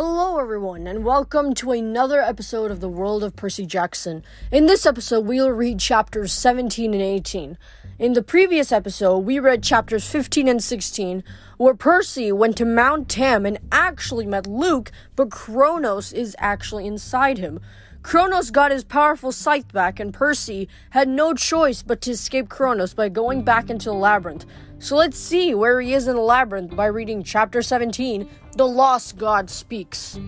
Hello, everyone, and welcome to another episode of the World of Percy Jackson. In this episode, we'll read chapters 17 and 18. In the previous episode, we read chapters 15 and 16, where Percy went to Mount Tam and actually met Luke, but Kronos is actually inside him. Kronos got his powerful scythe back, and Percy had no choice but to escape Kronos by going back into the labyrinth. So let's see where he is in the labyrinth by reading chapter 17 The Lost God Speaks.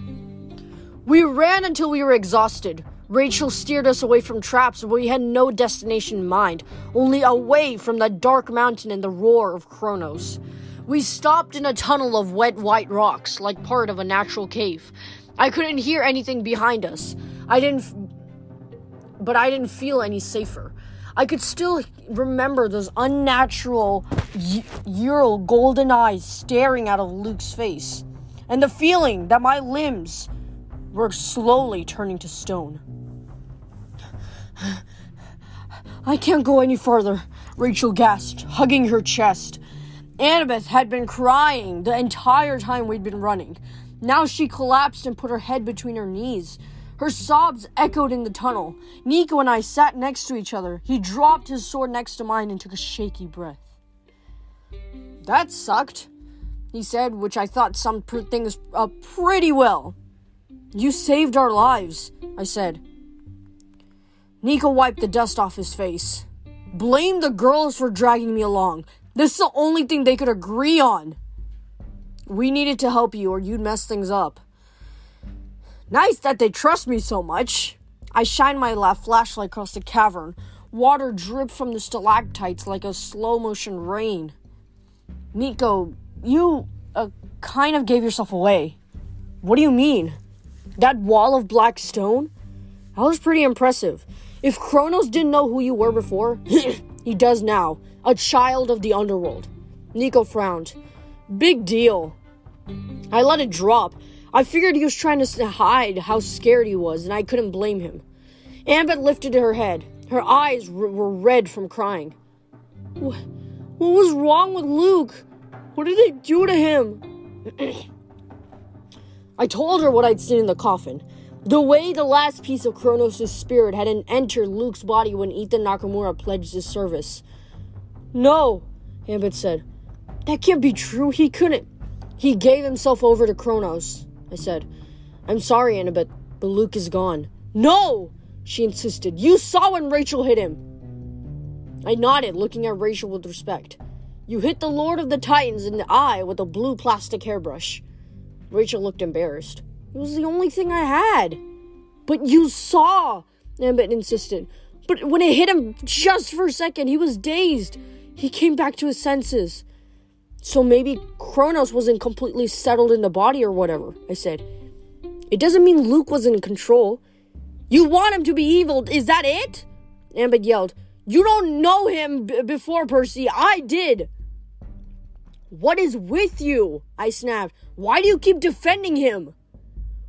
We ran until we were exhausted. Rachel steered us away from traps, but we had no destination in mind, only away from the dark mountain and the roar of Kronos. We stopped in a tunnel of wet white rocks, like part of a natural cave. I couldn't hear anything behind us. I didn't, f- but I didn't feel any safer. I could still remember those unnatural, Ural golden eyes staring out of Luke's face, and the feeling that my limbs were slowly turning to stone. I can't go any further, Rachel gasped, hugging her chest. Annabeth had been crying the entire time we'd been running. Now she collapsed and put her head between her knees. Her sobs echoed in the tunnel. Nico and I sat next to each other. He dropped his sword next to mine and took a shaky breath. That sucked, he said, which I thought summed pr- things up pretty well. You saved our lives, I said. Nico wiped the dust off his face. Blame the girls for dragging me along. This is the only thing they could agree on. We needed to help you, or you'd mess things up. Nice that they trust me so much. I shined my left flashlight across the cavern. Water dripped from the stalactites like a slow motion rain. Nico, you uh, kind of gave yourself away. What do you mean? That wall of black stone? That was pretty impressive. If Kronos didn't know who you were before, he does now. A child of the underworld. Nico frowned. Big deal. I let it drop. I figured he was trying to hide how scared he was, and I couldn't blame him. Annabeth lifted her head. Her eyes r- were red from crying. What, what was wrong with Luke? What did they do to him? I told her what I'd seen in the coffin. The way the last piece of Kronos' spirit had entered Luke's body when Ethan Nakamura pledged his service. No, Annabeth said. That can't be true. He couldn't. He gave himself over to Kronos, I said. I'm sorry, Annabeth, but Luke is gone. No! She insisted. You saw when Rachel hit him. I nodded, looking at Rachel with respect. You hit the Lord of the Titans in the eye with a blue plastic hairbrush. Rachel looked embarrassed. It was the only thing I had. But you saw, Annabeth insisted. But when it hit him just for a second, he was dazed. He came back to his senses. So maybe Kronos wasn't completely settled in the body or whatever, I said. It doesn't mean Luke was in control. You want him to be evil, is that it? Annabeth yelled. You don't know him b- before, Percy. I did. What is with you? I snapped. Why do you keep defending him?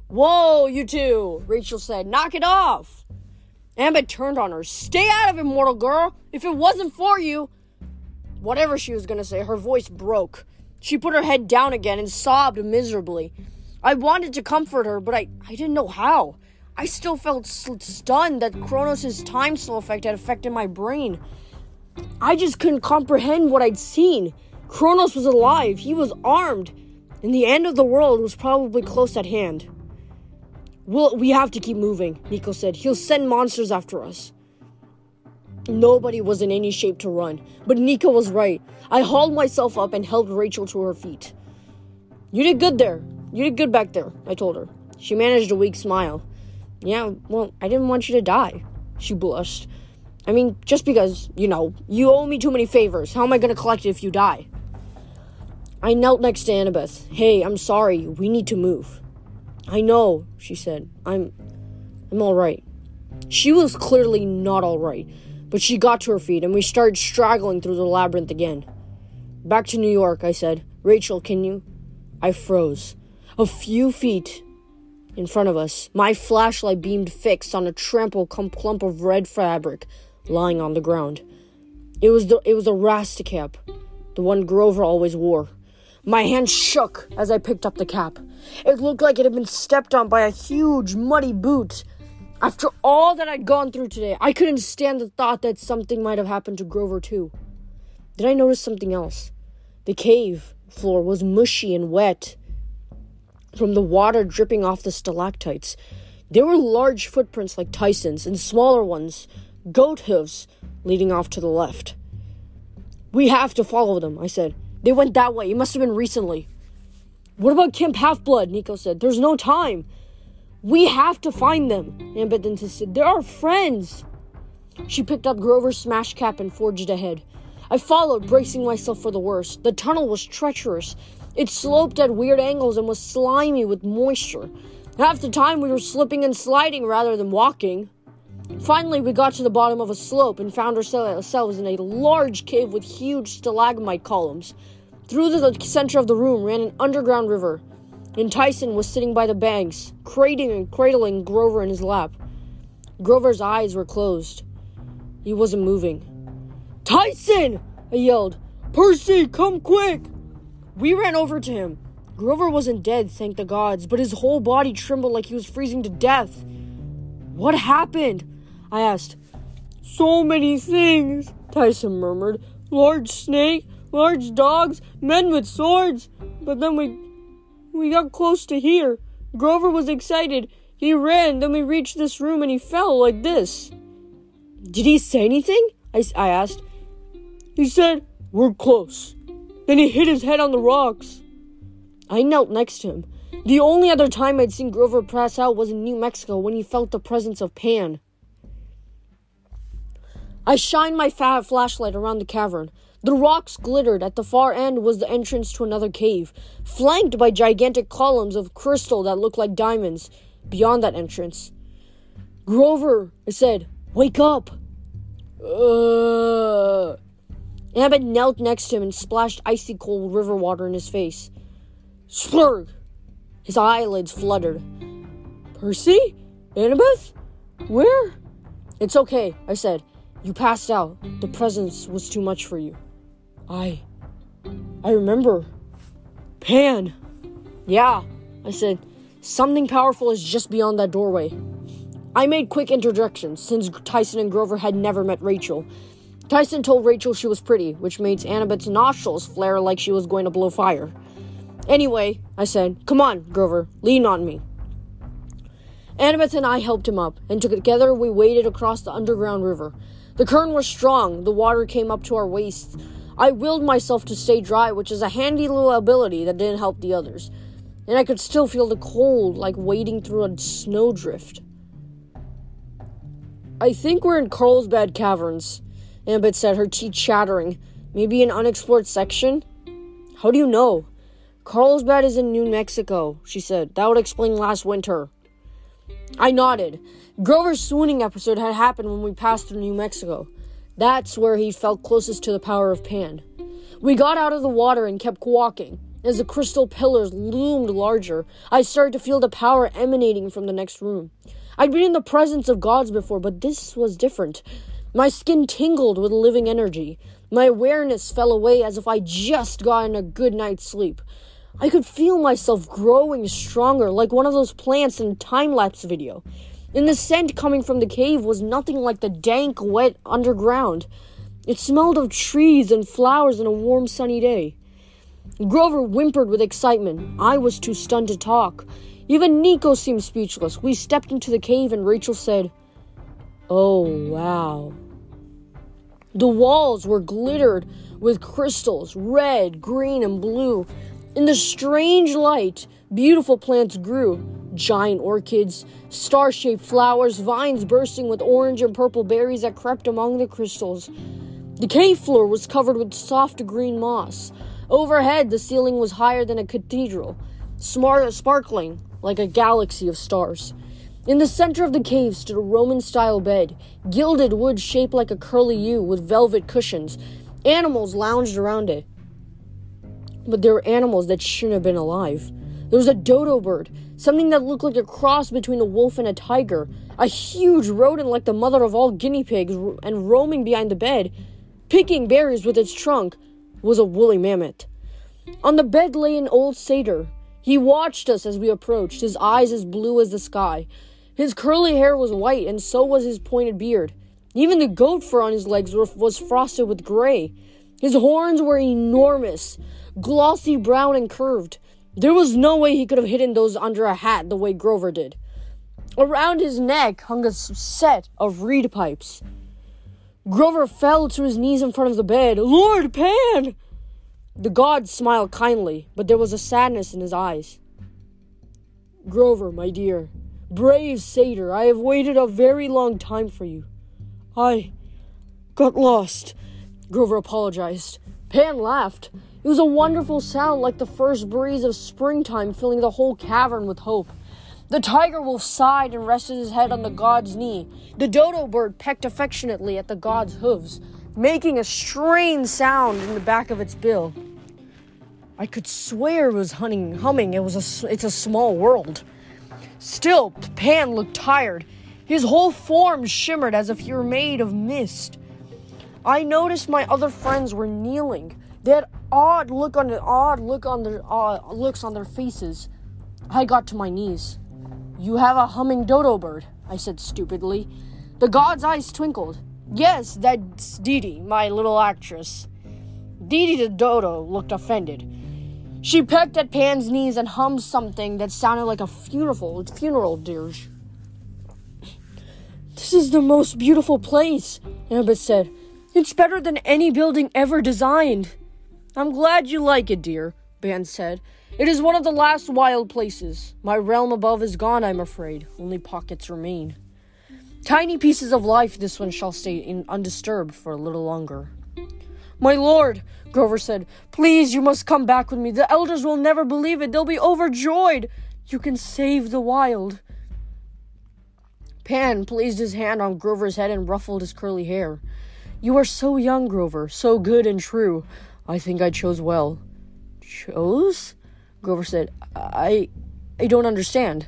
Whoa, you two, Rachel said. Knock it off. Annabeth turned on her. Stay out of it, mortal girl. If it wasn't for you. Whatever she was gonna say, her voice broke. She put her head down again and sobbed miserably. I wanted to comfort her, but I, I didn't know how. I still felt stunned that Kronos' time slow effect had affected my brain. I just couldn't comprehend what I'd seen. Kronos was alive, he was armed, and the end of the world was probably close at hand. Well, we have to keep moving, Nico said. He'll send monsters after us. Nobody was in any shape to run, but Nico was right. I hauled myself up and helped Rachel to her feet. You did good there. You did good back there, I told her. She managed a weak smile. Yeah, well, I didn't want you to die, she blushed. I mean, just because, you know, you owe me too many favors. How am I going to collect it if you die? I knelt next to Annabeth. Hey, I'm sorry. We need to move. I know, she said. I'm I'm all right. She was clearly not all right, but she got to her feet and we started straggling through the labyrinth again. Back to New York, I said. Rachel, can you? I froze. A few feet in front of us, my flashlight beamed fixed on a trampled clump of red fabric lying on the ground. It was the it was a Rasta cap, the one Grover always wore. My hand shook as I picked up the cap. It looked like it had been stepped on by a huge, muddy boot. After all that I'd gone through today, I couldn't stand the thought that something might have happened to Grover, too. Then I noticed something else. The cave floor was mushy and wet from the water dripping off the stalactites. There were large footprints like Tyson's and smaller ones, goat hooves, leading off to the left. We have to follow them, I said. They went that way. It must have been recently. What about Camp Half Blood? Nico said. There's no time. We have to find them, Annabeth insisted. They're our friends. She picked up Grover's Rasta cap and forged ahead. I followed, bracing myself for the worst. The tunnel was treacherous. It sloped at weird angles and was slimy with moisture. Half the time we were slipping and sliding rather than walking. Finally, we got to the bottom of a slope and found ourselves in a large cave with huge stalagmite columns. Through the center of the room ran an underground river, and Tyson was sitting by the banks, cradling and cradling Grover in his lap. Grover's eyes were closed. He wasn't moving. Tyson! I yelled. Percy, come quick! We ran over to him. Grover wasn't dead, thank the gods, but his whole body trembled like he was freezing to death. What happened? I asked. So many things, Tyson murmured. Large snake, large dogs, men with swords. But then we we got close to here. Grover was excited. He ran, then we reached this room and he fell like this. Did he say anything? I, I asked. He said, We're close. Then he hit his head on the rocks. I knelt next to him. The only other time I'd seen Grover pass out was in New Mexico when he felt the presence of Pan. I shined my flashlight around the cavern. The rocks glittered. At the far end was the entrance to another cave, flanked by gigantic columns of crystal that looked like diamonds. Beyond that entrance, Grover, I said, wake up. Uh, Annabeth knelt next to him and splashed icy cold river water in his face. Splurg! His eyelids fluttered. Percy? Annabeth? Where? It's okay, I said. You passed out. The presence was too much for you. I. I remember. Pan! Yeah, I said. Something powerful is just beyond that doorway. I made quick interjections, since Tyson and Grover had never met Rachel. Tyson told Rachel she was pretty, which made Annabeth's nostrils flare like she was going to blow fire. Anyway, I said, Come on, Grover, lean on me. Annabeth and I helped him up, and together we waded across the underground river. The current was strong, the water came up to our waists. I willed myself to stay dry, which is a handy little ability that didn't help the others. And I could still feel the cold, like wading through a snowdrift. I think we're in Carlsbad Caverns, Annabeth said, her teeth chattering. Maybe an unexplored section? How do you know? Carlsbad is in New Mexico, she said. That would explain last winter. I nodded. Grover's swooning episode had happened when we passed through New Mexico. That's where he felt closest to the power of Pan. We got out of the water and kept walking. As the crystal pillars loomed larger, I started to feel the power emanating from the next room. I'd been in the presence of gods before, but this was different. My skin tingled with living energy. My awareness fell away as if I'd just gotten a good night's sleep. I could feel myself growing stronger, like one of those plants in a time lapse video. And the scent coming from the cave was nothing like the dank, wet underground. It smelled of trees and flowers in a warm, sunny day. Grover whimpered with excitement. I was too stunned to talk. Even Nico seemed speechless. We stepped into the cave, and Rachel said, Oh, wow. The walls were glittered with crystals, red, green, and blue. In the strange light, beautiful plants grew giant orchids, star shaped flowers, vines bursting with orange and purple berries that crept among the crystals. The cave floor was covered with soft green moss. Overhead, the ceiling was higher than a cathedral, smart, sparkling like a galaxy of stars. In the center of the cave stood a Roman style bed, gilded wood shaped like a curly U with velvet cushions. Animals lounged around it. But there were animals that shouldn't have been alive. There was a dodo bird, something that looked like a cross between a wolf and a tiger, a huge rodent like the mother of all guinea pigs, and roaming behind the bed, picking berries with its trunk, was a woolly mammoth. On the bed lay an old satyr. He watched us as we approached, his eyes as blue as the sky. His curly hair was white, and so was his pointed beard. Even the goat fur on his legs was frosted with gray. His horns were enormous, glossy brown and curved. There was no way he could have hidden those under a hat the way Grover did. Around his neck hung a set of reed pipes. Grover fell to his knees in front of the bed. Lord Pan! The god smiled kindly, but there was a sadness in his eyes. Grover, my dear, brave satyr, I have waited a very long time for you. I got lost. Grover apologized. Pan laughed. It was a wonderful sound like the first breeze of springtime filling the whole cavern with hope. The tiger wolf sighed and rested his head on the god's knee. The dodo bird pecked affectionately at the god's hooves, making a strange sound in the back of its bill. I could swear it was hunting, humming. It was a, it's a small world. Still, Pan looked tired. His whole form shimmered as if he were made of mist. I noticed my other friends were kneeling. Had odd look on the odd look on their looks on their faces. I got to my knees. You have a humming dodo bird, I said stupidly. The god's eyes twinkled. Yes, that's Dee Dee, my little actress. Dee Dee the dodo looked offended. She pecked at Pan's knees and hummed something that sounded like a funeral funeral dirge. This is the most beautiful place, Annabeth said. It's better than any building ever designed. I'm glad you like it, dear, Pan said. It is one of the last wild places. My realm above is gone, I'm afraid. Only pockets remain. Tiny pieces of life, this one shall stay in undisturbed for a little longer. My lord, Grover said, please, you must come back with me. The elders will never believe it. They'll be overjoyed. You can save the wild. Pan placed his hand on Grover's head and ruffled his curly hair. You are so young, Grover, so good and true. I think I chose well. Chose? Grover said, I. I don't understand.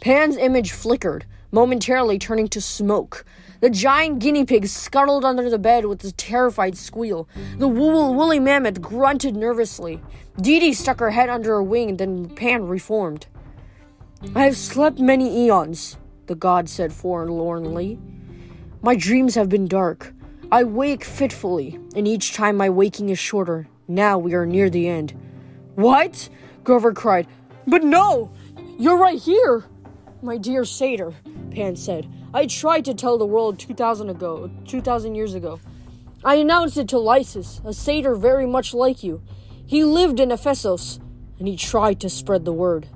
Pan's image flickered, momentarily turning to smoke. The giant guinea pig scuttled under the bed with a terrified squeal. The wool- woolly mammoth grunted nervously. Dee Dee stuck her head under her wing, and then Pan reformed. I have slept many eons, the god said forlornly. My dreams have been dark. I wake fitfully, and each time my waking is shorter. Now we are near the end. What? Grover cried. But no! You're right here! My dear satyr, Pan said. I tried to tell the world 2,000 ago, 2,000 years ago. I announced it to Lysas, a satyr very much like you. He lived in Ephesus, and he tried to spread the word.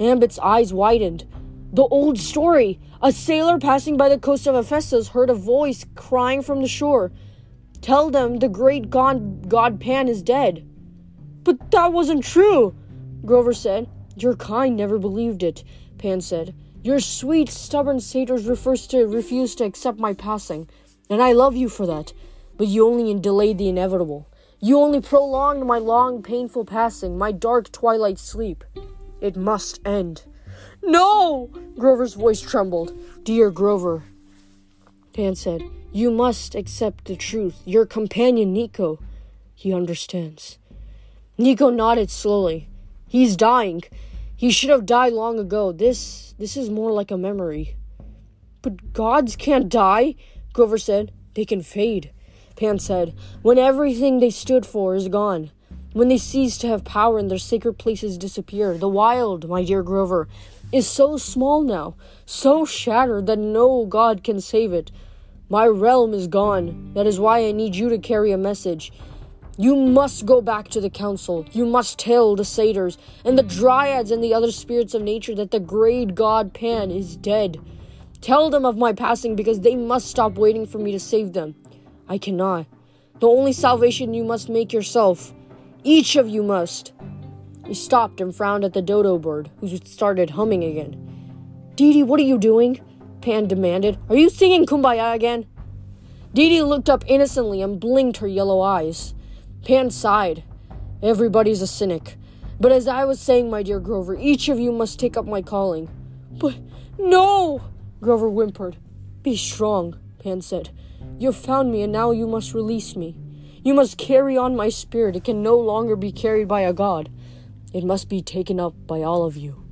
Annabeth's eyes widened. The old story! A sailor passing by the coast of Ephesus heard a voice crying from the shore. Tell them the great god, god Pan is dead. But that wasn't true, Grover said. Your kind never believed it, Pan said. Your sweet, stubborn satyrs refers to refuse to accept my passing, and I love you for that. But you only delayed the inevitable. You only prolonged my long, painful passing, my dark twilight sleep. It must end. No! Grover's voice trembled. Dear Grover, Pan said, you must accept the truth. Your companion, Nico, he understands. Nico nodded slowly. He's dying. He should have died long ago. This this is more like a memory. But gods can't die, Grover said. They can fade. Pan said, when everything they stood for is gone. When they cease to have power and their sacred places disappear. The wild, my dear Grover, is so small now, so shattered that no god can save it. My realm is gone. That is why I need you to carry a message. You must go back to the council. You must tell the satyrs and the dryads and the other spirits of nature that the great god Pan is dead. Tell them of my passing because they must stop waiting for me to save them. I cannot. The only salvation you must make yourself. Each of you must. He stopped and frowned at the dodo bird, who started humming again. Dee Dee, what are you doing? Pan demanded. Are you singing Kumbaya again? Dee Dee looked up innocently and blinked her yellow eyes. Pan sighed. Everybody's a cynic. But as I was saying, my dear Grover, each of you must take up my calling. But no! Grover whimpered. Be strong, Pan said. You've found me, and now you must release me. You must carry on my spirit. It can no longer be carried by a god. It must be taken up by all of you.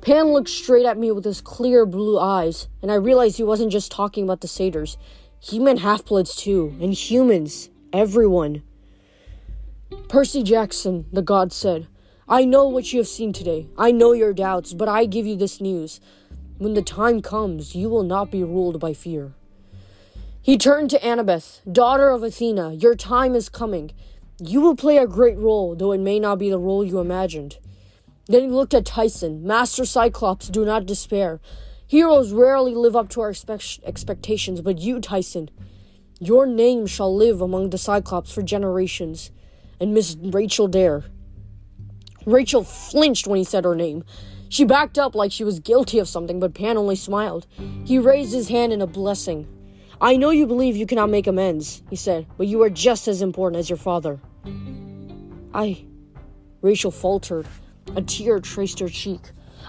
Pan looked straight at me with his clear blue eyes, and I realized he wasn't just talking about the satyrs. He meant half-bloods too, and humans. Everyone. Percy Jackson, the god said, I know what you have seen today. I know your doubts, but I give you this news. When the time comes, you will not be ruled by fear. He turned to Annabeth, daughter of Athena. Your time is coming. You will play a great role, though it may not be the role you imagined. Then he looked at Tyson. Master Cyclops, do not despair. Heroes rarely live up to our expect- expectations, but you, Tyson, your name shall live among the Cyclops for generations. And Miss Rachel Dare. Rachel flinched when he said her name. She backed up like she was guilty of something, but Pan only smiled. He raised his hand in a blessing. I know you believe you cannot make amends, he said, but you are just as important as your father. I. Rachel faltered. A tear traced her cheek.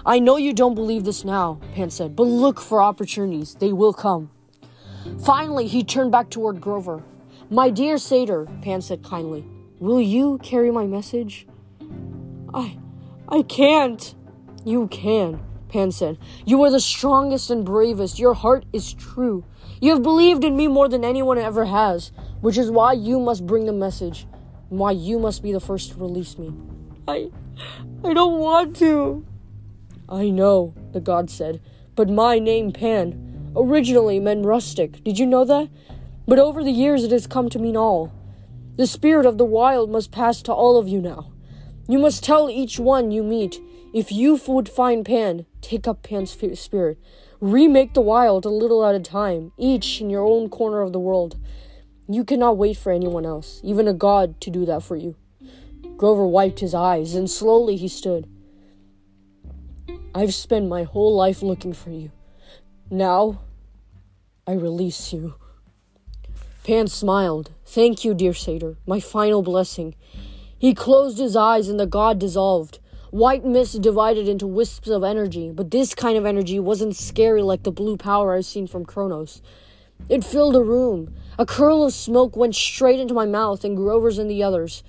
I know you don't believe this now, Pan said, but look for opportunities. They will come. Finally, he turned back toward Grover. My dear satyr, Pan said kindly, will you carry my message? I. I can't. You can, Pan said. You are the strongest and bravest. Your heart is true. You have believed in me more than anyone ever has, which is why you must bring the message, why you must be the first to release me. I. I don't want to. I know, the god said, but my name, Pan, originally meant rustic. Did you know that? But over the years it has come to mean all. The spirit of the wild must pass to all of you now. You must tell each one you meet. If you would find Pan, take up Pan's spirit. Remake the wild a little at a time, each in your own corner of the world. You cannot wait for anyone else, even a god, to do that for you. Grover wiped his eyes, and slowly he stood. I've spent my whole life looking for you. Now, I release you. Pan smiled. Thank you, dear satyr, my final blessing. He closed his eyes and the god dissolved. White mist divided into wisps of energy, but this kind of energy wasn't scary like the blue power I've seen from Kronos. It filled the room. A curl of smoke went straight into my mouth and Grover's and the others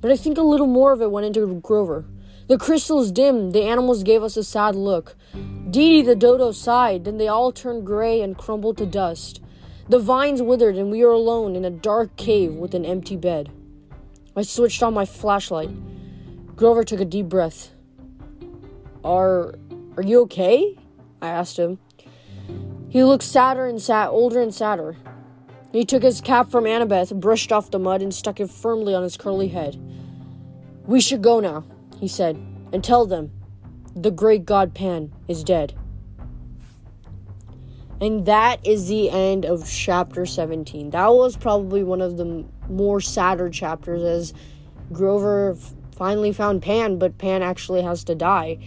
but I think a little more of it went into Grover. The crystals dimmed, the animals gave us a sad look. Dee Dee the dodo sighed, then they all turned gray and crumbled to dust. The vines withered, and we were alone in a dark cave with an empty bed. I switched on my flashlight. Grover took a deep breath. Are are you okay? I asked him. He looked sadder and sad, older and sadder. He took his cap from Annabeth, brushed off the mud, and stuck it firmly on his curly head. We should go now, he said, and tell them the great god Pan is dead. And that is the end of chapter 17. That was probably one of the more sadder chapters as Grover finally found Pan, but Pan actually has to die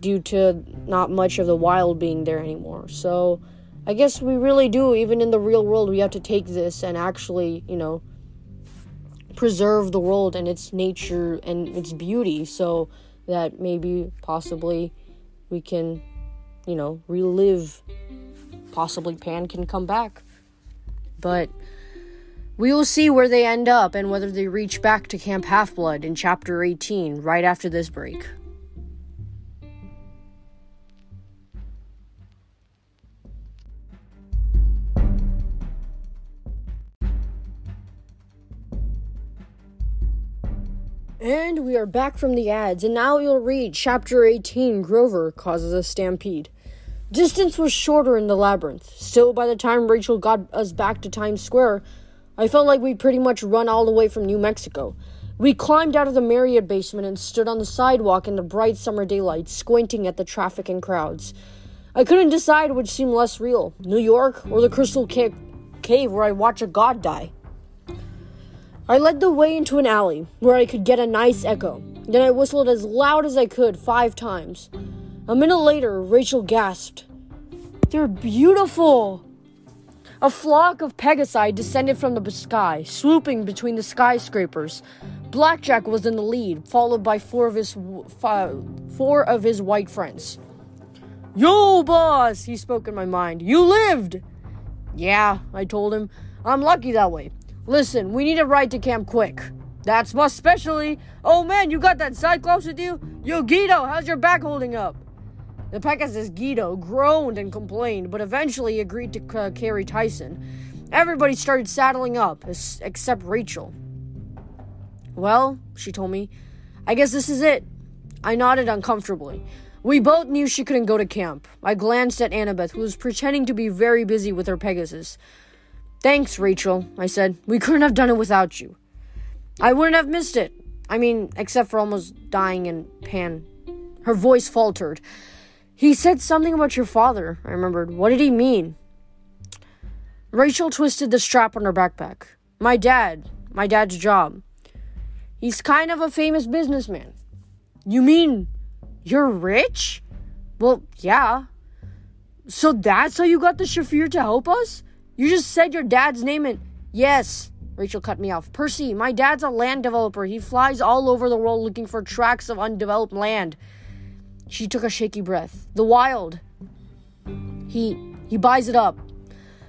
due to not much of the wild being there anymore. So I guess we really do, even in the real world, we have to take this and actually, you know, preserve the world and its nature and its beauty so that maybe possibly we can you know relive. Possibly pan can come back. But we will see where they end up and whether they reach back to camp half-blood in chapter 18 right after this break And we are back from the ads, and now you'll read Chapter 18 Grover Causes a Stampede. Distance was shorter in the labyrinth. Still, by the time Rachel got us back to Times Square, I felt like we'd pretty much run all the way from New Mexico. We climbed out of the Marriott basement and stood on the sidewalk in the bright summer daylight, squinting at the traffic and crowds. I couldn't decide which seemed less real New York or the Crystal Cave, where I watch a god die. I led the way into an alley where I could get a nice echo. Then I whistled as loud as I could five times. A minute later, Rachel gasped, They're beautiful! A flock of pegasi descended from the sky, swooping between the skyscrapers. Blackjack was in the lead, followed by four of his four of his white friends. Yo, boss, he spoke in my mind. You lived! Yeah, I told him. I'm lucky that way. Listen, we need a ride to camp quick. That's most especially. Oh man, you got that Cyclops with you? Yo, Guido, how's your back holding up? The Pegasus Guido groaned and complained, but eventually agreed to uh, carry Tyson. Everybody started saddling up, except Rachel. Well, she told me, I guess this is it. I nodded uncomfortably. We both knew she couldn't go to camp. I glanced at Annabeth, who was pretending to be very busy with her Pegasus. Thanks, Rachel, I said. We couldn't have done it without you. I wouldn't have missed it. I mean, except for almost dying in Pan. Her voice faltered. He said something about your father, I remembered. What did he mean? Rachel twisted the strap on her backpack. My dad. My dad's job. He's kind of a famous businessman. You mean you're rich? Well, yeah. So that's how you got the chauffeur to help us? You just said your dad's name and. Yes, Rachel cut me off. Percy, my dad's a land developer. He flies all over the world looking for tracts of undeveloped land. She took a shaky breath. The wild. He he buys it up.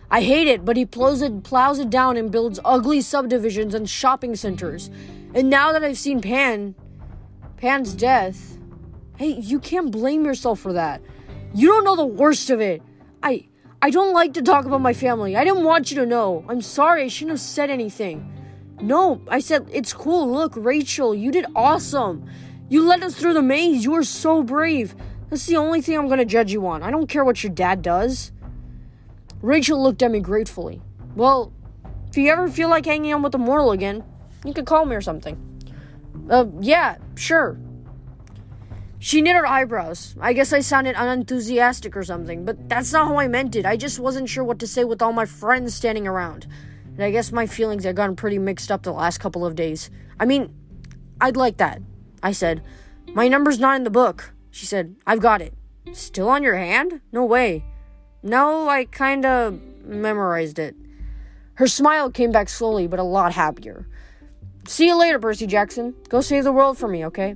I hate it, but he plows it, plows it down and builds ugly subdivisions and shopping centers. And now that I've seen Pan, Pan's death, hey, you can't blame yourself for that. You don't know the worst of it. I I don't like to talk about my family. I didn't want you to know. I'm sorry. I shouldn't have said anything. No, I said it's cool. Look, Rachel, you did awesome. You led us through the maze. You were so brave. That's the only thing I'm going to judge you on. I don't care what your dad does. Rachel looked at me gratefully. Well, if you ever feel like hanging out with the mortal again, you could call me or something. Uh, yeah, sure. She knit her eyebrows. I guess I sounded unenthusiastic or something, but that's not how I meant it. I just wasn't sure what to say with all my friends standing around. And I guess my feelings had gotten pretty mixed up the last couple of days. I mean, I'd like that. I said, My number's not in the book. She said, I've got it. Still on your hand? No way. No, I kinda memorized it. Her smile came back slowly, but a lot happier. See you later, Percy Jackson. Go save the world for me, okay?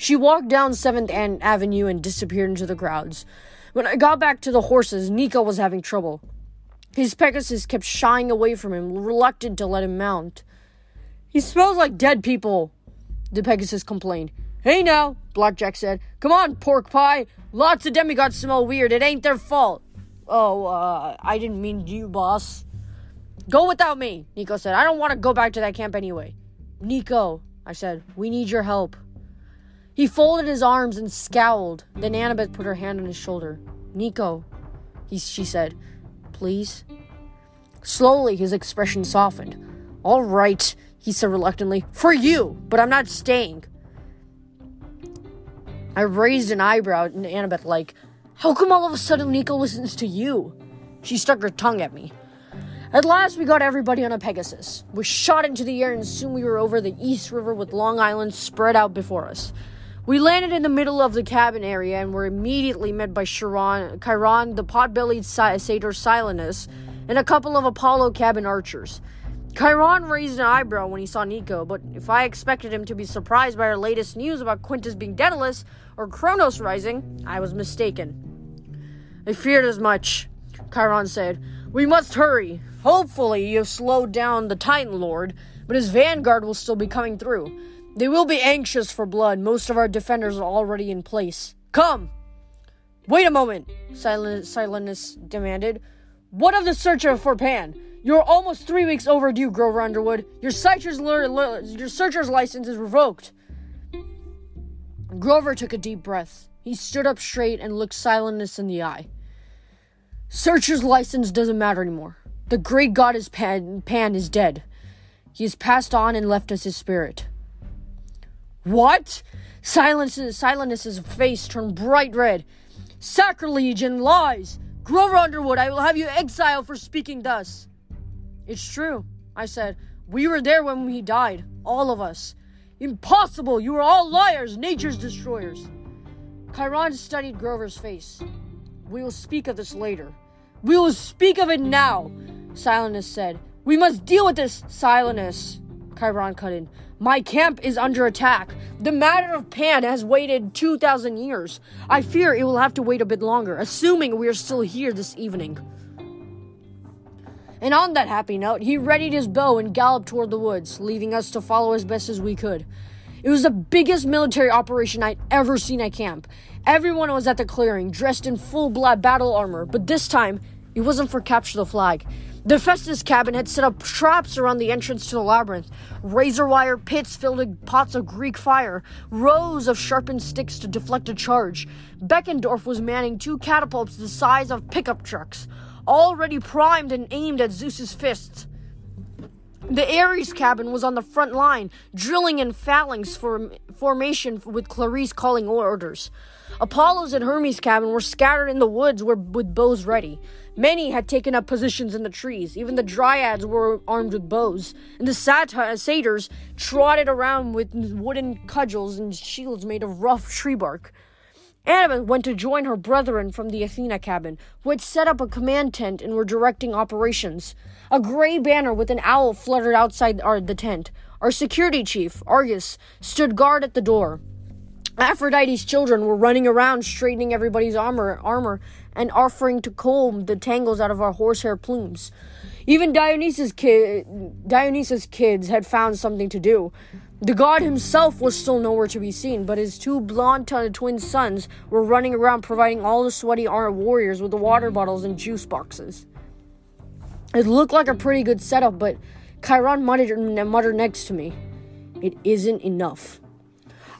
She walked down 7th Avenue and disappeared into the crowds. When I got back to the horses, Nico was having trouble. His Pegasus kept shying away from him, reluctant to let him mount. He smells like dead people, the Pegasus complained. Hey now, Blackjack said. Come on, pork pie. Lots of demigods smell weird. It ain't their fault. Oh, uh, I didn't mean you, boss. Go without me, Nico said. I don't want to go back to that camp anyway. Nico, I said, we need your help. He folded his arms and scowled. Then Annabeth put her hand on his shoulder. Nico, he, she said, please. Slowly, his expression softened. All right, he said reluctantly. For you, but I'm not staying. I raised an eyebrow at Annabeth, like, How come all of a sudden Nico listens to you? She stuck her tongue at me. At last, we got everybody on a Pegasus. We shot into the air, and soon we were over the East River with Long Island spread out before us. We landed in the middle of the cabin area and were immediately met by Chiron, Chiron, the pot-bellied satyr Silenus, and a couple of Apollo cabin archers. Chiron raised an eyebrow when he saw Nico, but if I expected him to be surprised by our latest news about Quintus being Daedalus or Kronos rising, I was mistaken. I feared as much, Chiron said. We must hurry. Hopefully, you have slowed down the Titan Lord, but his vanguard will still be coming through. They will be anxious for blood. Most of our defenders are already in place. Come! Wait a moment, Silenus demanded. What of the search for Pan? You're almost three weeks overdue, Grover Underwood. Your searcher's, your searcher's license is revoked. Grover took a deep breath. He stood up straight and looked Silenus in the eye. Searcher's license doesn't matter anymore. The great goddess Pan, Pan is dead. He has passed on and left us his spirit. What? Silenus, Silenus's face turned bright red. Sacrilege and lies! Grover Underwood, I will have you exiled for speaking thus. It's true, I said. We were there when he died, all of us. Impossible! You are all liars, nature's destroyers. Chiron studied Grover's face. We will speak of this later. We will speak of it now, Silenus said. We must deal with this, Silenus. Chiron cut in. My camp is under attack. The matter of Pan has waited 2,000 years. I fear it will have to wait a bit longer, assuming we are still here this evening. And on that happy note, he readied his bow and galloped toward the woods, leaving us to follow as best as we could. It was the biggest military operation I'd ever seen at camp. Everyone was at the clearing, dressed in full black battle armor, but this time, it wasn't for capture the flag. The Hephaestus cabin had set up traps around the entrance to the labyrinth, razor wire pits filled with pots of Greek fire, rows of sharpened sticks to deflect a charge. Beckendorf was manning two catapults the size of pickup trucks, already primed and aimed at Zeus's fists. The Ares cabin was on the front line, drilling in phalanx form- formation with Clarisse calling orders. Apollo's and Hermes' cabin were scattered in the woods with bows ready. Many had taken up positions in the trees. Even the dryads were armed with bows, and the satyrs trotted around with wooden cudgels and shields made of rough tree bark. Annabeth went to join her brethren from the Athena cabin, who had set up a command tent and were directing operations. A gray banner with an owl fluttered outside our, the tent. Our security chief, Argus, stood guard at the door. Aphrodite's children were running around straightening everybody's armor, armor and offering to comb the tangles out of our horsehair plumes. Even Dionysus, ki- Dionysus kids had found something to do. The god himself was still nowhere to be seen, but his two blonde twin sons were running around providing all the sweaty armor warriors with the water bottles and juice boxes. It looked like a pretty good setup, but Chiron muttered, muttered next to me. It isn't enough.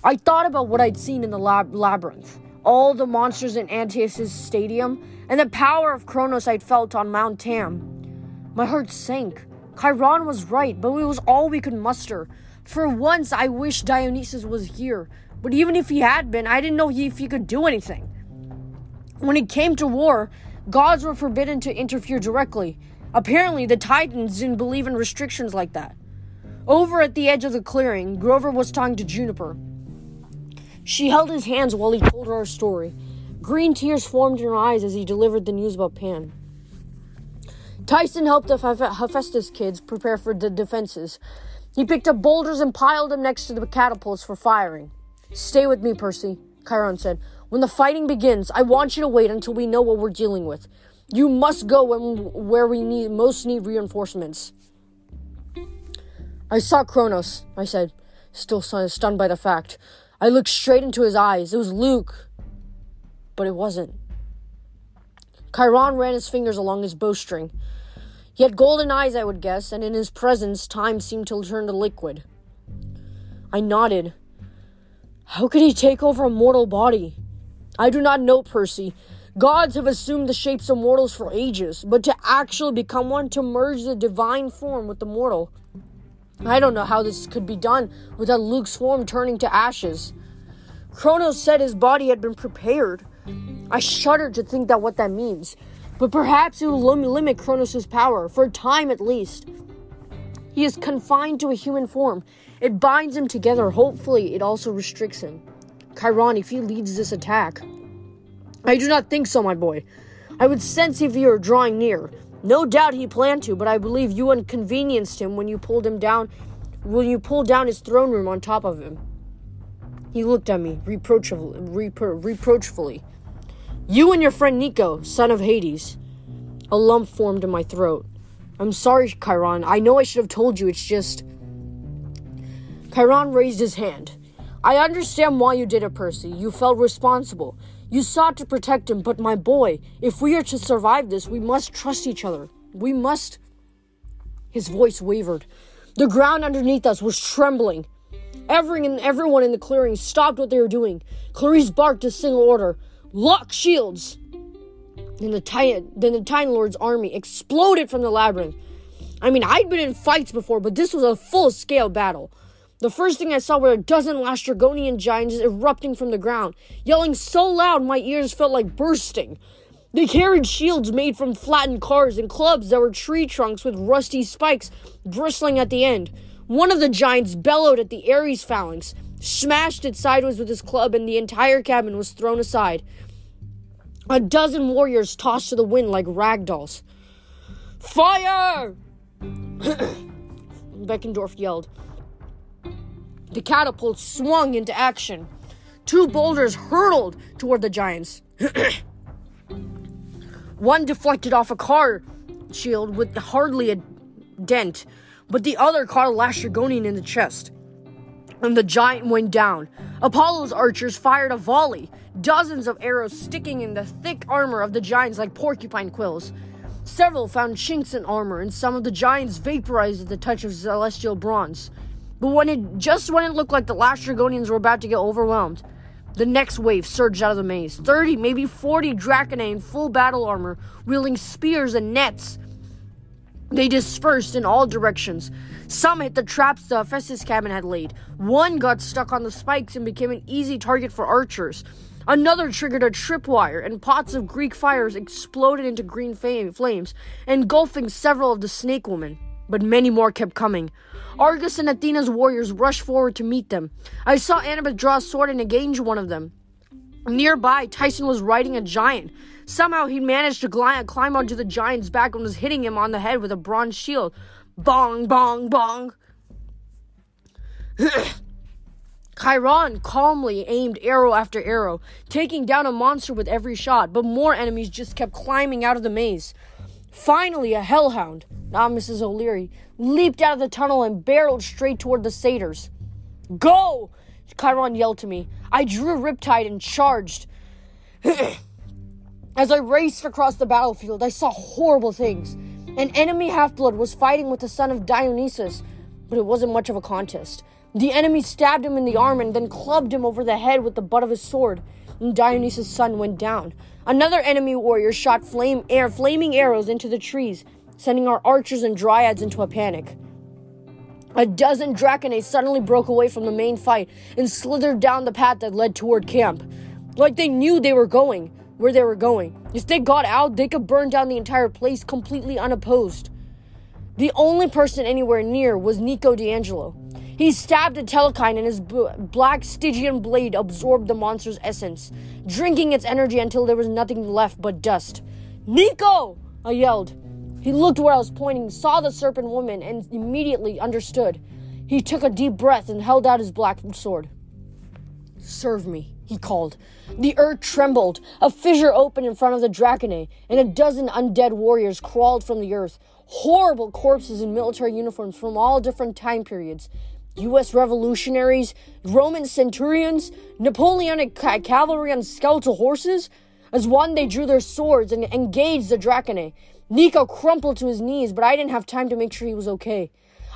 I thought about what I'd seen in the lab- labyrinth, all the monsters in Antaeus' stadium, and the power of Kronos I'd felt on Mount Tam. My heart sank. Chiron was right, but it was all we could muster. For once, I wish Dionysus was here, but even if he had been, I didn't know if he could do anything. When it came to war, gods were forbidden to interfere directly. Apparently, the Titans didn't believe in restrictions like that. Over at the edge of the clearing, Grover was talking to Juniper. She held his hands while he told her our story. Green tears formed in her eyes as he delivered the news about Pan. Tyson helped the Hephaestus kids prepare for the defenses. He picked up boulders and piled them next to the catapults for firing. Stay with me, Percy, Chiron said. When the fighting begins, I want you to wait until we know what we're dealing with. You must go when, where we need most need reinforcements. I saw Kronos, I said, still stunned by the fact. I looked straight into his eyes. It was Luke. But it wasn't. Chiron ran his fingers along his bowstring. He had golden eyes, I would guess, and in his presence, time seemed to turn to liquid. I nodded. How could he take over a mortal body? I do not know, Percy. Gods have assumed the shapes of mortals for ages, but to actually become one, to merge the divine form with the mortal, I don't know how this could be done without Luke's form turning to ashes. Kronos said his body had been prepared. I shudder to think that what that means, but perhaps it will limit Kronos' power, for a time at least. He is confined to a human form. It binds him together. Hopefully, it also restricts him. Chiron, if he leads this attack. I do not think so, my boy. I would sense if he were drawing near. No doubt he planned to, but I believe you inconvenienced him when you pulled him down when you pulled down his throne room on top of him. He looked at me reproachfully, repro- reproachfully. You and your friend Nico, son of Hades. A lump formed in my throat. I'm sorry, Chiron. I know I should have told you. It's just. Chiron raised his hand. I understand why you did it, Percy. You felt responsible. You sought to protect him, but my boy, if we are to survive this, we must trust each other. We must. His voice wavered. The ground underneath us was trembling. Every and everyone in the clearing stopped what they were doing. Clarisse barked a single order Lock shields! Then the, Titan, then the Titan Lord's army exploded from the labyrinth. I mean, I'd been in fights before, but this was a full scale battle. The first thing I saw were a dozen Laestrygonian giants erupting from the ground, yelling so loud my ears felt like bursting. They carried shields made from flattened cars and clubs that were tree trunks with rusty spikes bristling at the end. One of the giants bellowed at the Ares phalanx, smashed it sideways with his club, and the entire cabin was thrown aside. A dozen warriors tossed to the wind like rag dolls. Fire! Beckendorf yelled. The catapult swung into action. Two boulders hurtled toward the giants. One deflected off a car shield with hardly a dent, but the other caught a Laestrygonian in the chest. And the giant went down. Apollo's archers fired a volley, dozens of arrows sticking in the thick armor of the giants like porcupine quills. Several found chinks in armor, and some of the giants vaporized at the touch of celestial bronze. But when it just when it looked like the Laestrygonians were about to get overwhelmed, the next wave surged out of the maze. 30, maybe 40 Draconae in full battle armor, wielding spears and nets. They dispersed in all directions. Some hit the traps the Hephaestus cabin had laid. One got stuck on the spikes and became an easy target for archers. Another triggered a tripwire, and pots of Greek fires exploded into green flames, engulfing several of the snake women. But many more kept coming. Argus and Athena's warriors rushed forward to meet them. I saw Annabeth draw a sword and engage one of them. Nearby, Tyson was riding a giant. Somehow he managed to climb onto the giant's back and was hitting him on the head with a bronze shield. Bong, bong, bong. Chiron calmly aimed arrow after arrow, taking down a monster with every shot, but more enemies just kept climbing out of the maze. Finally, a hellhound, not Mrs. O'Leary, leaped out of the tunnel and barreled straight toward the satyrs. Go! Chiron yelled to me. I drew riptide and charged. As I raced across the battlefield, I saw horrible things. An enemy half blood was fighting with the son of Dionysus, but it wasn't much of a contest. The enemy stabbed him in the arm and then clubbed him over the head with the butt of his sword, and Dionysus' son went down. Another enemy warrior shot flame air, flaming arrows into the trees, sending our archers and dryads into a panic. A dozen Draconae suddenly broke away from the main fight and slithered down the path that led toward camp. Like they knew they were going where they were going. If they got out, they could burn down the entire place completely unopposed. The only person anywhere near was Nico di Angelo. He stabbed a telekine and his b- black Stygian blade absorbed the monster's essence, drinking its energy until there was nothing left but dust. Nico! I yelled. He looked where I was pointing, saw the serpent woman, and immediately understood. He took a deep breath and held out his black sword. Serve me he called. The earth trembled. A fissure opened in front of the Draconae, and a dozen undead warriors crawled from the earth. Horrible corpses in military uniforms from all different time periods. U.S. revolutionaries, Roman centurions, Napoleonic cavalry on skeletal horses. As one, they drew their swords and engaged the Draconae. Nico crumpled to his knees, but I didn't have time to make sure he was okay.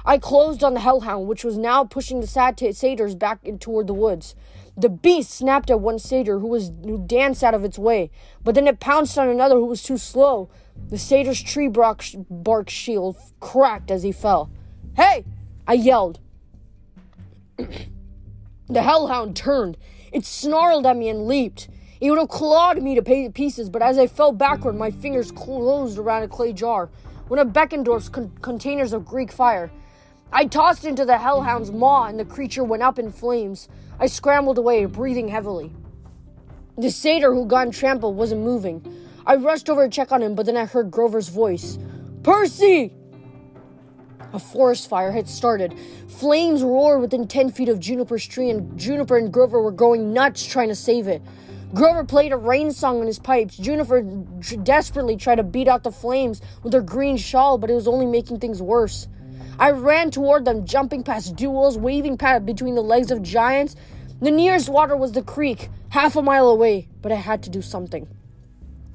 I closed on the Hellhound, which was now pushing the satyrs back toward the woods. The beast snapped at one satyr who was who danced out of its way, but then it pounced on another who was too slow. The satyr's tree bark shield cracked as he fell. Hey! I yelled. The hellhound turned. It snarled at me and leaped. It would have clawed me to pieces, but as I fell backward, my fingers closed around a clay jar, one of Beckendorf's con- containers of Greek fire. I tossed into the hellhound's maw, and the creature went up in flames. I scrambled away, breathing heavily. The satyr who got trampled wasn't moving. I rushed over to check on him, but then I heard Grover's voice Percy! A forest fire had started. Flames roared within 10 feet of Juniper's tree, and Juniper and Grover were going nuts trying to save it. Grover played a rain song on his pipes. Juniper desperately tried to beat out the flames with her green shawl, but it was only making things worse. I ran toward them, jumping past duels, waving past between the legs of giants. The nearest water was the creek, half a mile away, but I had to do something.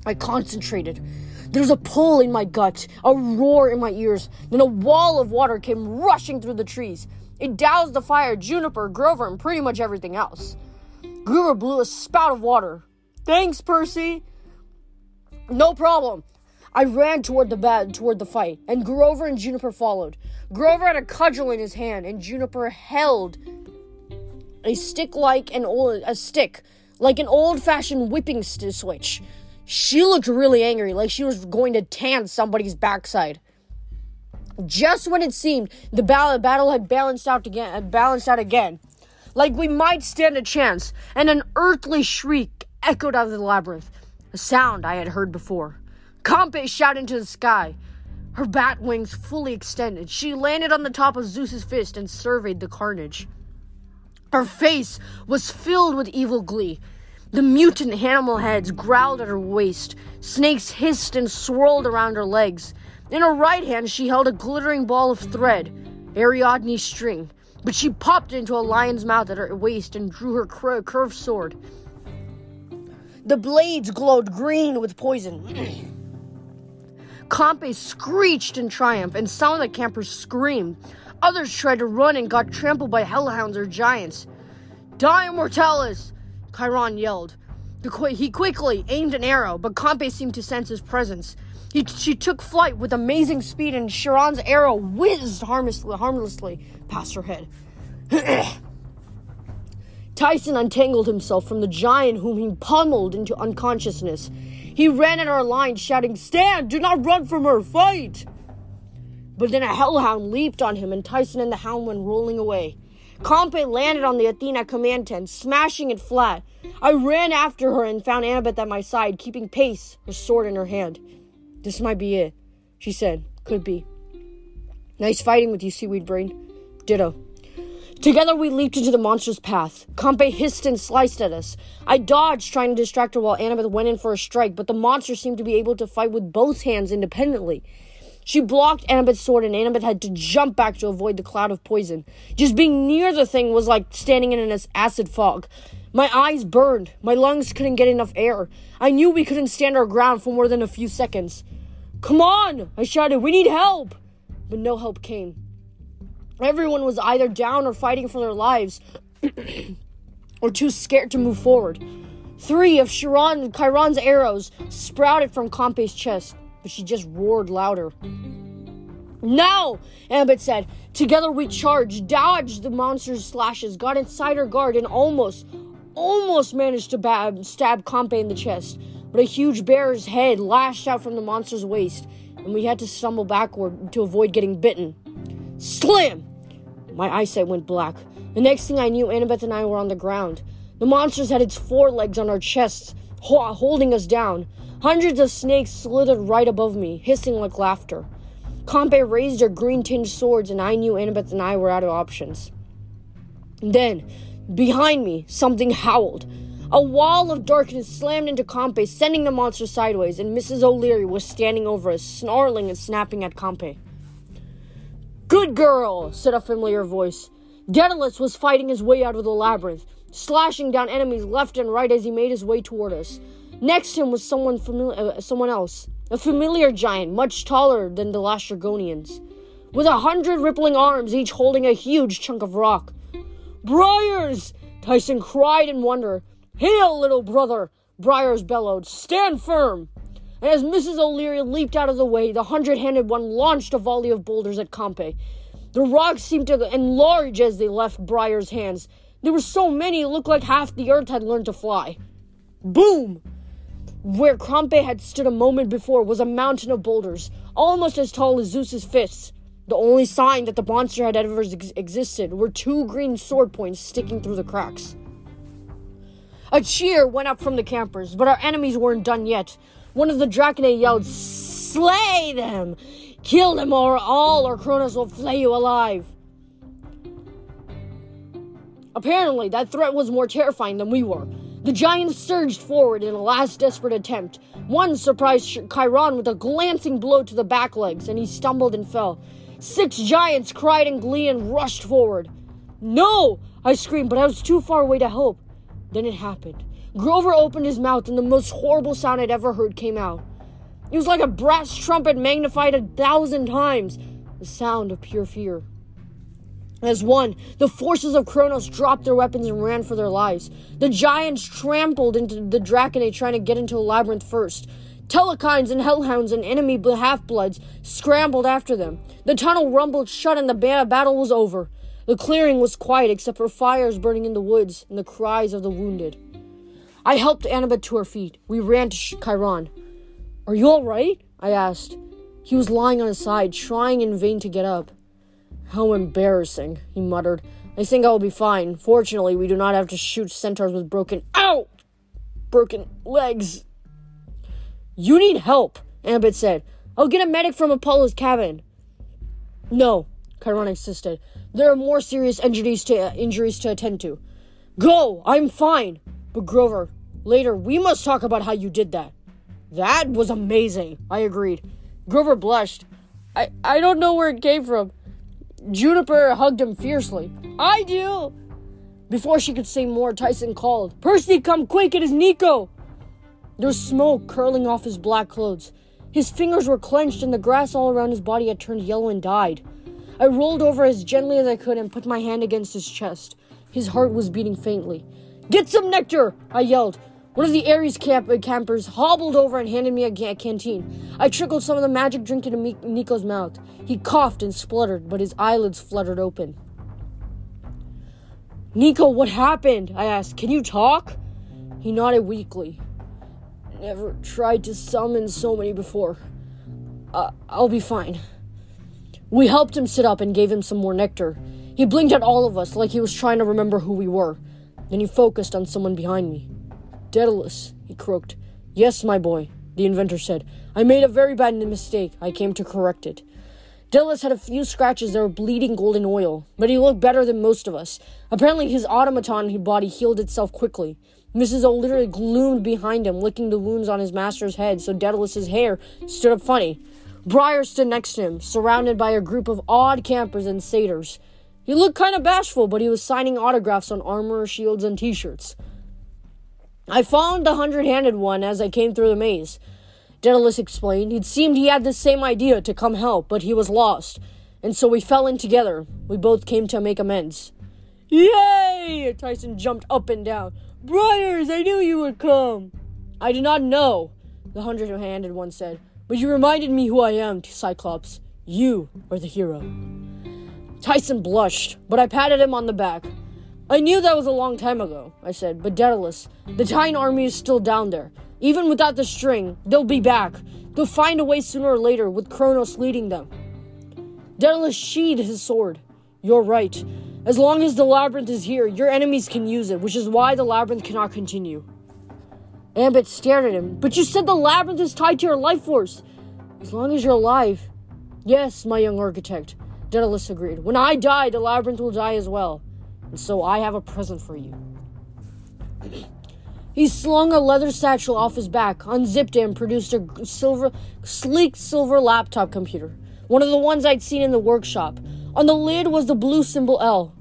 I concentrated. There was a pull in my gut, a roar in my ears. Then a wall of water came rushing through the trees. It doused the fire, Juniper, Grover, and pretty much everything else. Grover blew a spout of water. Thanks, Percy. No problem. I ran toward the bed, toward the fight, and Grover and Juniper followed. Grover had a cudgel in his hand, and Juniper held a stick like an old a stick like an old-fashioned whipping st- switch. She looked really angry, like she was going to tan somebody's backside. Just when it seemed the battle had balanced out again, balanced out again, like we might stand a chance, and an earthly shriek echoed out of the labyrinth, a sound I had heard before. Campe shot into the sky, her bat wings fully extended. She landed on the top of Zeus's fist and surveyed the carnage. Her face was filled with evil glee. The mutant animal heads growled at her waist. Snakes hissed and swirled around her legs. In her right hand, she held a glittering ball of thread, Ariadne string, but she popped into a lion's mouth at her waist and drew her cur- curved sword. The blades glowed green with poison. Campe screeched in triumph, and some of the campers screamed. Others tried to run and got trampled by hellhounds or giants. Die, Mortalis! Chiron yelled. He quickly aimed an arrow, but Campe seemed to sense his presence. He, she took flight with amazing speed, and Chiron's arrow whizzed harmlessly, harmlessly past her head. Tyson untangled himself from the giant whom he pummeled into unconsciousness. He ran at our line, shouting, Stand! Do not run from her! Fight! But then a hellhound leaped on him, and Tyson and the hound went rolling away. Campe landed on the Athena command tent, smashing it flat. I ran after her and found Annabeth at my side, keeping pace, her sword in her hand. This might be it, she said. Could be. Nice fighting with you, Seaweed Brain. Ditto. Together we leaped into the monster's path. Campe hissed and sliced at us. I dodged, trying to distract her while Annabeth went in for a strike, but the monster seemed to be able to fight with both hands independently. She blocked Annabeth's sword, and Annabeth had to jump back to avoid the cloud of poison. Just being near the thing was like standing in an acid fog. My eyes burned. My lungs couldn't get enough air. I knew we couldn't stand our ground for more than a few seconds. Come on! I shouted. We need help! But no help came. Everyone was either down or fighting for their lives, or too scared to move forward. Three of Chiron Chiron's arrows sprouted from Campe's chest, but she just roared louder. Now, Annabeth said. Together we charged, dodged the monster's slashes, got inside her guard, and almost, almost managed to bab, stab Campe in the chest. But a huge bear's head lashed out from the monster's waist, and we had to stumble backward to avoid getting bitten. Slam! My eyesight went black. The next thing I knew, Annabeth and I were on the ground. The monsters had its forelegs on our chests, ho- holding us down. Hundreds of snakes slithered right above me, hissing like laughter. Campe raised her green tinged swords, and I knew Annabeth and I were out of options. Then, behind me, something howled. A wall of darkness slammed into Campe, sending the monster sideways, and Mrs. O'Leary was standing over us, snarling and snapping at Campe. Good girl, said a familiar voice. Daedalus was fighting his way out of the labyrinth, slashing down enemies left and right as he made his way toward us. Next to him was someone familiar, uh, someone else, a familiar giant, much taller than the Laestrygonians, with a hundred rippling arms, each holding a huge chunk of rock. Briares! Tyson cried in wonder. Hail, little brother! Briares bellowed. Stand firm! and as Mrs. O'Leary leaped out of the way, the hundred handed one launched a volley of boulders at Campe. The rocks seemed to enlarge as they left Briares's hands. There were so many it looked like half the earth had learned to fly. Boom! Where Campe had stood a moment before was a mountain of boulders, almost as tall as Zeus's fists. The only sign that the monster had ever ex- existed were two green sword points sticking through the cracks. A cheer went up from the campers, but our enemies weren't done yet. One of the Draconidae yelled, Slay them! Kill them or all, or Kronos will flay you alive. Apparently, that threat was more terrifying than we were. The giants surged forward in a last desperate attempt. One surprised Chiron with a glancing blow to the back legs, and he stumbled and fell. Six giants cried in glee and rushed forward. No! I screamed, but I was too far away to help. Then it happened. Grover opened his mouth, and the most horrible sound I'd ever heard came out. It was like a brass trumpet magnified a thousand times, the sound of pure fear. As one, the forces of Kronos dropped their weapons and ran for their lives. The giants trampled into the Draconidae trying to get into the labyrinth first. Telekines and hellhounds and enemy half-bloods scrambled after them. The tunnel rumbled shut and the battle was over. The clearing was quiet except for fires burning in the woods and the cries of the wounded. I helped Annabeth to her feet. We ran to Chiron. Are you all right? I asked. He was lying on his side, trying in vain to get up. How embarrassing, he muttered. I think I will be fine. Fortunately, we do not have to shoot centaurs with broken. Ow! Broken legs. You need help, Annabeth said. I'll get a medic from Apollo's cabin. No, Chiron insisted. There are more serious injuries to, uh, injuries to attend to. Go! I'm fine. But Grover, later we must talk about how you did that. That was amazing, I agreed. Grover blushed. I, I don't know where it came from. Juniper hugged him fiercely. I do! Before she could say more, Tyson called, Percy, come quick, it is Nico! There was smoke curling off his black clothes. His fingers were clenched, and the grass all around his body had turned yellow and died. I rolled over as gently as I could and put my hand against his chest. His heart was beating faintly. Get some nectar! I yelled. One of the Ares camp- campers hobbled over and handed me a canteen. I trickled some of the magic drink into Mi- Nico's mouth. He coughed and spluttered, but his eyelids fluttered open. Nico, what happened? I asked. Can you talk? He nodded weakly. Never tried to summon so many before. Uh, I'll be fine. We helped him sit up and gave him some more nectar. He blinked at all of us like he was trying to remember who we were. Then he focused on someone behind me. Daedalus, he croaked. Yes, my boy, the inventor said. I made a very bad mistake. I came to correct it. Daedalus had a few scratches that were bleeding golden oil, but he looked better than most of us. Apparently, his automaton body healed itself quickly. Mrs. O literally gloomed behind him, licking the wounds on his master's head so Daedalus's hair stood up funny. Briares stood next to him, surrounded by a group of odd campers and satyrs. He looked kind of bashful, but he was signing autographs on armor, shields, and t shirts. I found the hundred handed one as I came through the maze. Daedalus explained. It seemed he had the same idea to come help, but he was lost, and so we fell in together. We both came to make amends. Yay! Tyson jumped up and down. Briares, I knew you would come. I did not know, the hundred handed one said, but you reminded me who I am, Cyclops. You are the hero. Tyson blushed, but I patted him on the back. I knew that was a long time ago, I said, but Daedalus, the Titan army is still down there. Even without the string, they'll be back. They'll find a way sooner or later, with Kronos leading them. Daedalus sheathed his sword. You're right. As long as the labyrinth is here, your enemies can use it, which is why the labyrinth cannot continue. Annabeth stared at him. But you said the labyrinth is tied to your life force. As long as you're alive. Yes, my young architect. Daedalus agreed. When I die, the labyrinth will die as well and so I have a present for you. He slung a leather satchel off his back, unzipped it, and produced a silver, sleek silver laptop computer, one of the ones I'd seen in the workshop. On the lid was the blue symbol L.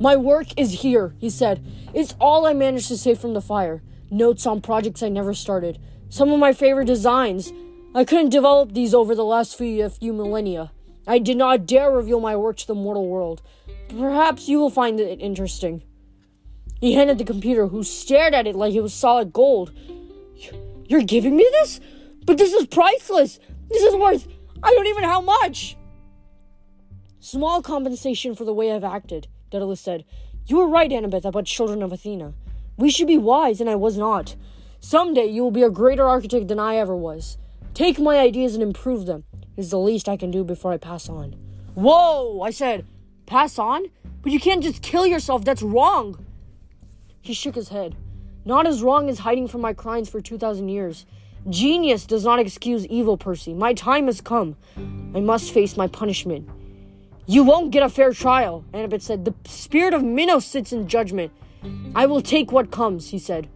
My work is here, he said. It's all I managed to save from the fire. Notes on projects I never started. Some of my favorite designs. I couldn't develop these over the last few, few millennia. I did not dare reveal my work to the mortal world. Perhaps you will find it interesting. He handed the computer, who stared at it like it was solid gold. You're giving me this? But this is priceless! This is worth I don't even know how much! Small compensation for the way I've acted, Daedalus said. You were right, Annabeth, about children of Athena. We should be wise, and I was not. Someday you will be a greater architect than I ever was. Take my ideas and improve them. Is the least I can do before I pass on. Whoa! I said. Pass on? But you can't just kill yourself. That's wrong. He shook his head. Not as wrong as hiding from my crimes for 2,000 years. Genius does not excuse evil, Percy. My time has come. I must face my punishment. You won't get a fair trial, Annabeth said. The spirit of Minos sits in judgment. I will take what comes, he said,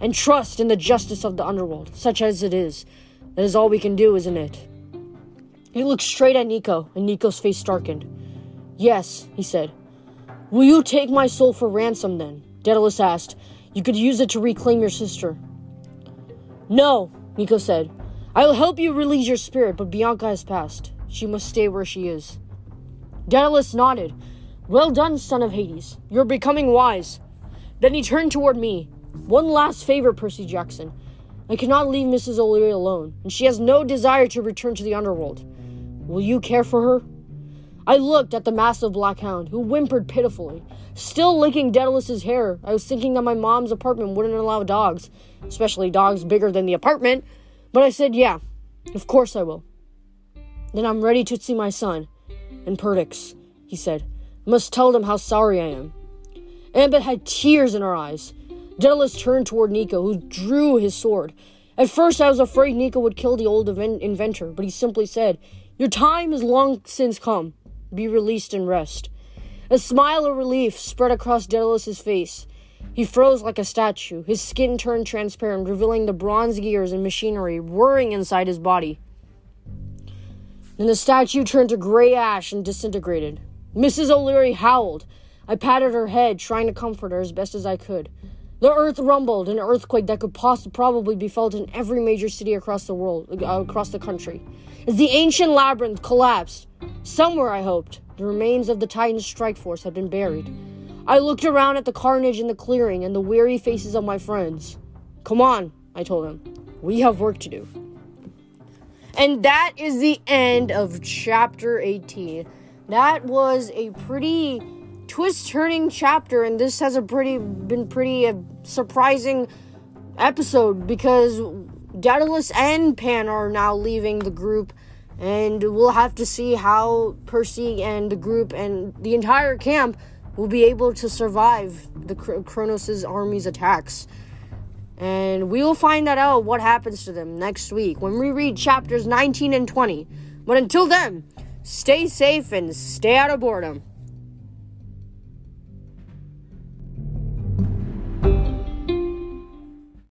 and trust in the justice of the underworld, such as it is. That is all we can do, isn't it? He looked straight at Nico, and Nico's face darkened. Yes, he said. Will you take my soul for ransom then? Daedalus asked. You could use it to reclaim your sister. No, Nico said. I will help you release your spirit, but Bianca has passed. She must stay where she is. Daedalus nodded. Well done, son of Hades. You're becoming wise. Then he turned toward me. One last favor, Percy Jackson. I cannot leave Mrs. O'Leary alone, and she has no desire to return to the underworld. Will you care for her? I looked at the massive black hound, who whimpered pitifully. Still licking Daedalus's hair, I was thinking that my mom's apartment wouldn't allow dogs, especially dogs bigger than the apartment. But I said, yeah, of course I will. Then I'm ready to see my son. And Perdix, he said, must tell them how sorry I am. Annabeth had tears in her eyes. Daedalus turned toward Nico, who drew his sword. At first, I was afraid Nico would kill the old inventor, but he simply said, Your time has long since come be released and rest. A smile of relief spread across Daedalus's face. He froze like a statue, his skin turned transparent, revealing the bronze gears and machinery whirring inside his body. and the statue turned to gray ash and disintegrated. Mrs. O'Leary howled. I patted her head, trying to comfort her as best as I could. The earth rumbled, an earthquake that could poss- probably be felt in every major city across the world, uh, across the country. As the ancient labyrinth collapsed, somewhere I hoped the remains of the Titan strike force had been buried. I looked around at the carnage in the clearing and the weary faces of my friends. Come on, I told them. We have work to do. And that is the end of chapter 18. That was a pretty twist turning chapter and this has a pretty been pretty uh, surprising episode because Daedalus and Pan are now leaving the group and we'll have to see how Percy and the group and the entire camp will be able to survive the Kronos' army's attacks. And we will find that out what happens to them next week when we read chapters 19 and 20. But until then, stay safe and stay out of boredom.